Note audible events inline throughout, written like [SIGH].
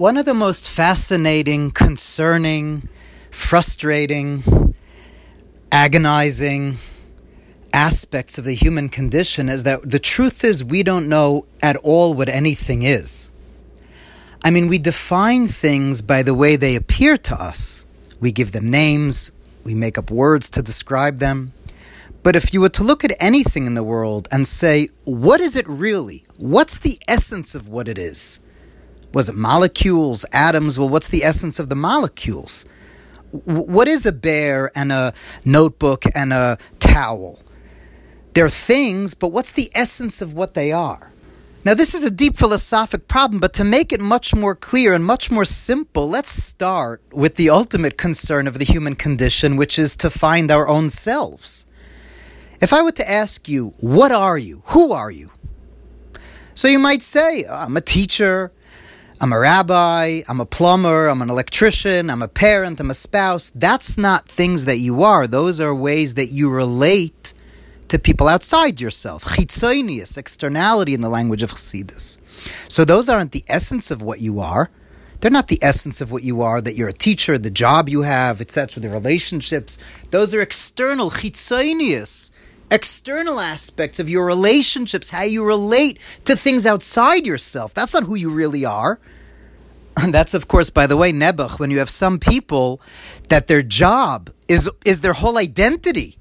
One of the most fascinating, concerning, frustrating, agonizing aspects of the human condition is that the truth is we don't know at all what anything is. I mean, we define things by the way they appear to us. We give them names, we make up words to describe them. But if you were to look at anything in the world and say, what is it really? What's the essence of what it is? Was it molecules, atoms? Well, what's the essence of the molecules? what is a bear and a notebook and a towel? They're things, but what's the essence of what they are? Now, this is a deep philosophic problem, but to make it much more clear and much more simple, let's start with the ultimate concern of the human condition, which is to find our own selves. If I were to ask you, what are you? Who are you? So you might say, I'm a teacher, I'm a rabbi, I'm a plumber, I'm an electrician, I'm a parent, I'm a spouse. That's not things that you are. Those are ways that you relate to people outside yourself. Chitzonius, externality in the language of Chassidus. So those aren't the essence of what you are. They're not the essence of what you are, that you're a teacher, the job you have, etc., the relationships. Those are external, chitzonius, external aspects of your relationships, how you relate to things outside yourself. That's not who you really are. And that's, of course, by the way, Nebuch, when you have some people that their job is, is their whole identity.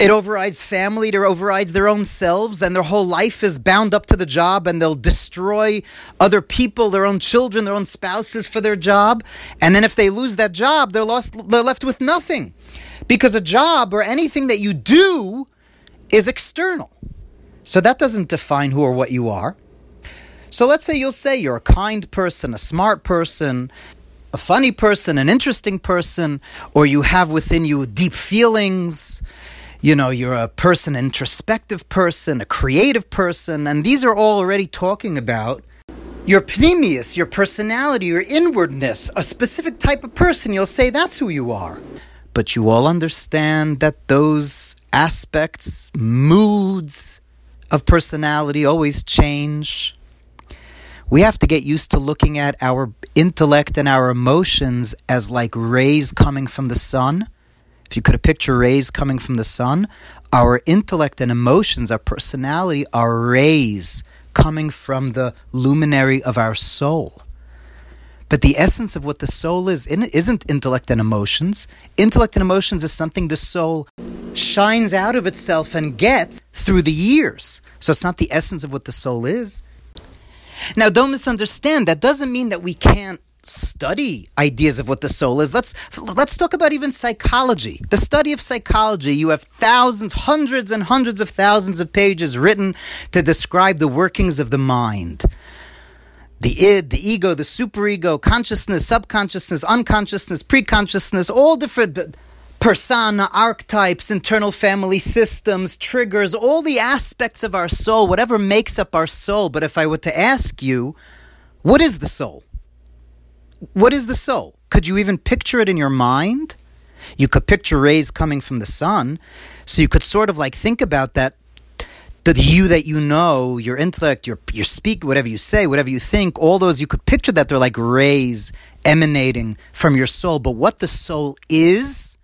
It overrides family, it overrides their own selves, and their whole life is bound up to the job, and they'll destroy other people, their own children, their own spouses for their job. And then if they lose that job, they're lost they're left with nothing. Because a job or anything that you do is external. So that doesn't define who or what you are. So let's say you'll say you're a kind person, a smart person, a funny person, an interesting person, or you have within you deep feelings. You know, you're a person, introspective person, a creative person, and these are all already talking about your pnimius, your personality, your inwardness, a specific type of person. You'll say that's who you are. But you all understand that those aspects, moods of personality always change we have to get used to looking at our intellect and our emotions as like rays coming from the sun. If you could picture rays coming from the sun, our intellect and emotions, our personality, are rays coming from the luminary of our soul. But the essence of what the soul is isn't intellect and emotions. Intellect and emotions is something the soul shines out of itself and gets through the years. So it's not the essence of what the soul is. Now, don't misunderstand. That doesn't mean that we can't study ideas of what the soul is. Let's let's talk about even psychology. The study of psychology. You have thousands, hundreds and hundreds of thousands of pages written to describe the workings of the mind. The id, the ego, the superego, consciousness, subconsciousness, unconsciousness, preconsciousness, all different persona, archetypes, internal family systems, triggers, all the aspects of our soul, whatever makes up our soul. But if I were to ask you, what is the soul? What is the soul? Could you even picture it in your mind? You could picture rays coming from the sun. So you could sort of like think about that the you that you know, your intellect, your your speak, whatever you say, whatever you think, all those you could picture that they're like rays emanating from your soul. But what the soul is,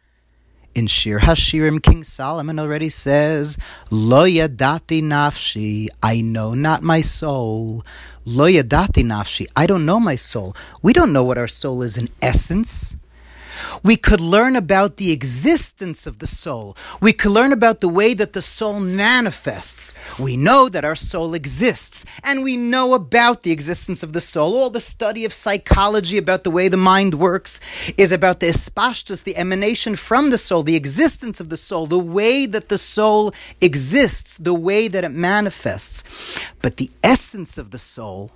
in Shir Hashirim, King Solomon already says, Lo yadati nafshi, I know not my soul. Lo yadati nafshi, I don't know my soul. We don't know what our soul is in essence. We could learn about the existence of the soul. We could learn about the way that the soul manifests. We know that our soul exists, and we know about the existence of the soul. All the study of psychology about the way the mind works is about the hispashtus, the emanation from the soul, the existence of the soul, the way that the soul exists, the way that it manifests. But the essence of the soul,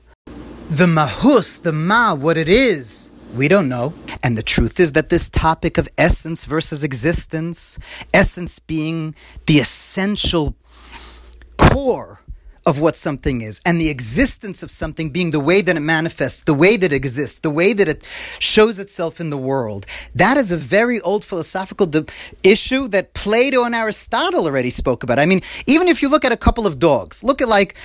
the mahus, the ma, what it is, we don't know. And the truth is that this topic of essence versus existence, essence being the essential core of what something is, and the existence of something being the way that it manifests, the way that it exists, the way that it shows itself in the world. That is a very old philosophical de- issue that Plato and Aristotle already spoke about. I mean, even if you look at a couple of dogs, look at like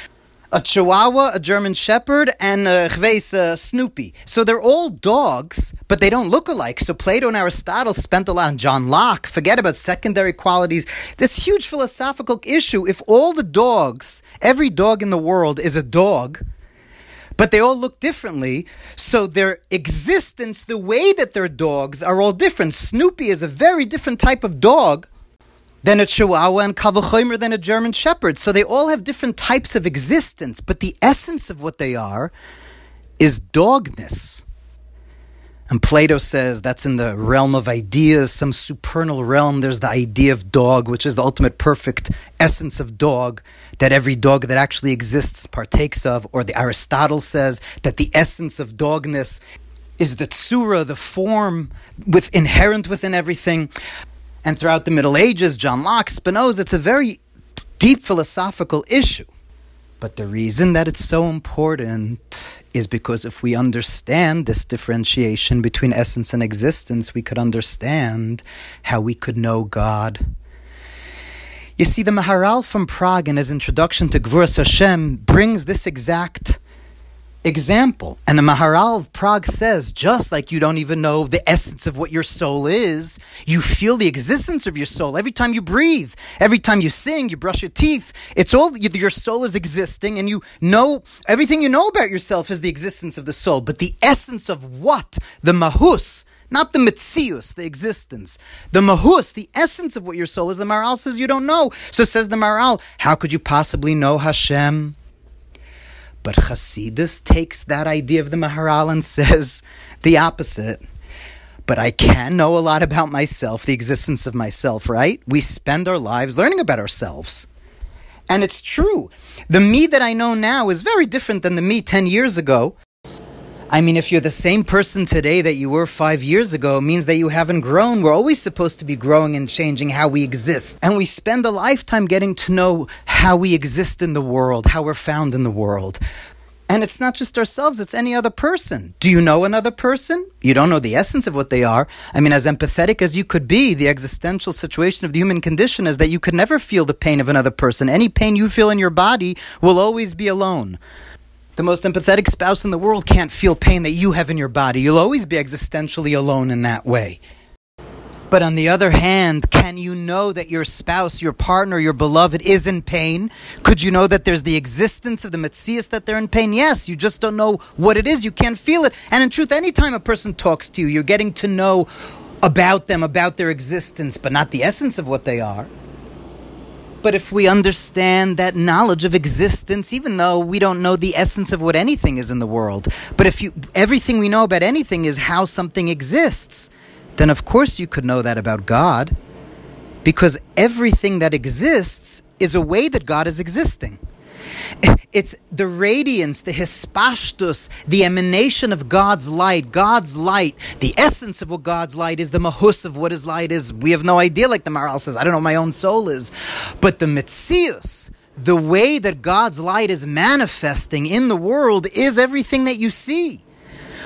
a Chihuahua, a German Shepherd, and a Chves uh, Snoopy. So they're all dogs, but they don't look alike. So Plato and Aristotle spent a lot on John Locke. Forget about secondary qualities. This huge philosophical issue. If all the dogs, every dog in the world is a dog, but they all look differently. So their existence, the way that they're dogs, are all different. Snoopy is a very different type of dog than a Chihuahua and Kavachomer than a German Shepherd. So they all have different types of existence, but the essence of what they are is dogness. And Plato says that's in the realm of ideas, some supernal realm. There's the idea of dog, which is the ultimate perfect essence of dog that every dog that actually exists partakes of. Or the Aristotle says that the essence of dogness is the tsura, the form with inherent within everything. And throughout the Middle Ages, John Locke, Spinoza, it's a very deep philosophical issue. But the reason that it's so important is because if we understand this differentiation between essence and existence, we could understand how we could know God. You see, the Maharal from Prague in his introduction to Gvuras Hashem brings this exact example. And the Maharal of Prague says, just like you don't even know the essence of what your soul is, you feel the existence of your soul every time you breathe, every time you sing, you brush your teeth. It's all your soul is existing, and you know everything you know about yourself is the existence of the soul. But the essence of what? The Mahus. Not the mitzius, the existence. The mahus, the essence of what your soul is, the Maharal says you don't know. So says the Maharal, how could you possibly know Hashem? But Chasidus takes that idea of the Maharal and says the opposite. But I can know a lot about myself, the existence of myself, right? We spend our lives learning about ourselves. And it's true. The me that I know now is very different than the me 10 years ago. I mean, if you're the same person today that you were five years ago, it means that you haven't grown. We're always supposed to be growing and changing how we exist. And we spend a lifetime getting to know how we exist in the world, how we're found in the world. And it's not just ourselves, it's any other person. Do you know another person? You don't know the essence of what they are. I mean, as empathetic as you could be, the existential situation of the human condition is that you could never feel the pain of another person. Any pain you feel in your body will always be alone. The most empathetic spouse in the world can't feel pain that you have in your body. You'll always be existentially alone in that way. But on the other hand, can you know that your spouse, your partner, your beloved is in pain? Could you know that there's the existence of the Mitzius that they're in pain? Yes, you just don't know what it is. You can't feel it. And in truth, anytime a person talks to you, you're getting to know about them, about their existence, but not the essence of what they are. But if we understand that knowledge of existence, even though we don't know the essence of what anything is in the world, but if you everything we know about anything is how something exists, then of course you could know that about God. Because everything that exists is a way that God is existing. [LAUGHS] It's the radiance, the hispashtus, the emanation of God's light, God's light, the essence of what God's light is, the mahus of what His light is. We have no idea, like the Maharal says, I don't know what my own soul is. But the mitzius, the way that God's light is manifesting in the world, is everything that you see.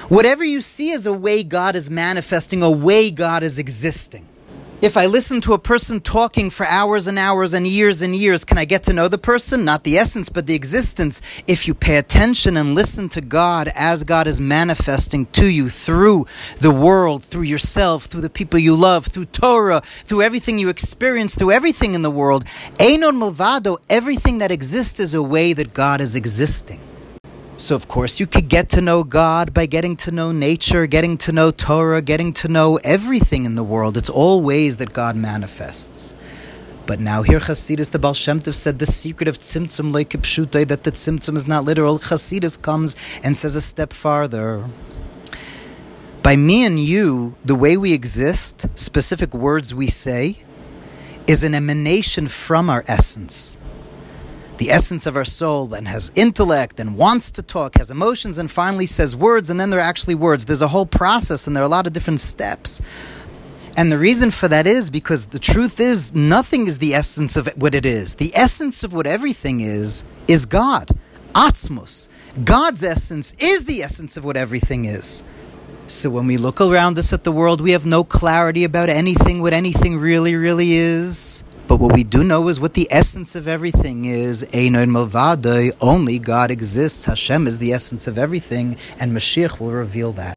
Whatever you see is a way God is manifesting, a way God is existing. If I listen to a person talking for hours and hours and years and years, can I get to know the person? Not the essence, but the existence. If you pay attention and listen to God as God is manifesting to you through the world, through yourself, through the people you love, through Torah, through everything you experience, through everything in the world, Ein Od Milvado, everything that exists is a way that God is existing. So, of course, you could get to know God by getting to know nature, getting to know Torah, getting to know everything in the world. It's all ways that God manifests. But now here Chasidus, the Baal Shem Tov said the secret of Tzimtzum Leikipshutai, that the Tzimtzum is not literal. Chasidus comes and says a step farther. By me and you, the way we exist, specific words we say, is an emanation from our essence the essence of our soul and has intellect and wants to talk, has emotions, and finally says words, and then they're actually words. There's a whole process and there are a lot of different steps. And the reason for that is because the truth is, nothing is the essence of what it is. The essence of what everything is, is God. Atzmus. God's essence is the essence of what everything is. So when we look around us at the world, we have no clarity about anything, what anything really, really is. But what we do know is what the essence of everything is. Only God exists. Hashem is the essence of everything, and Mashiach will reveal that.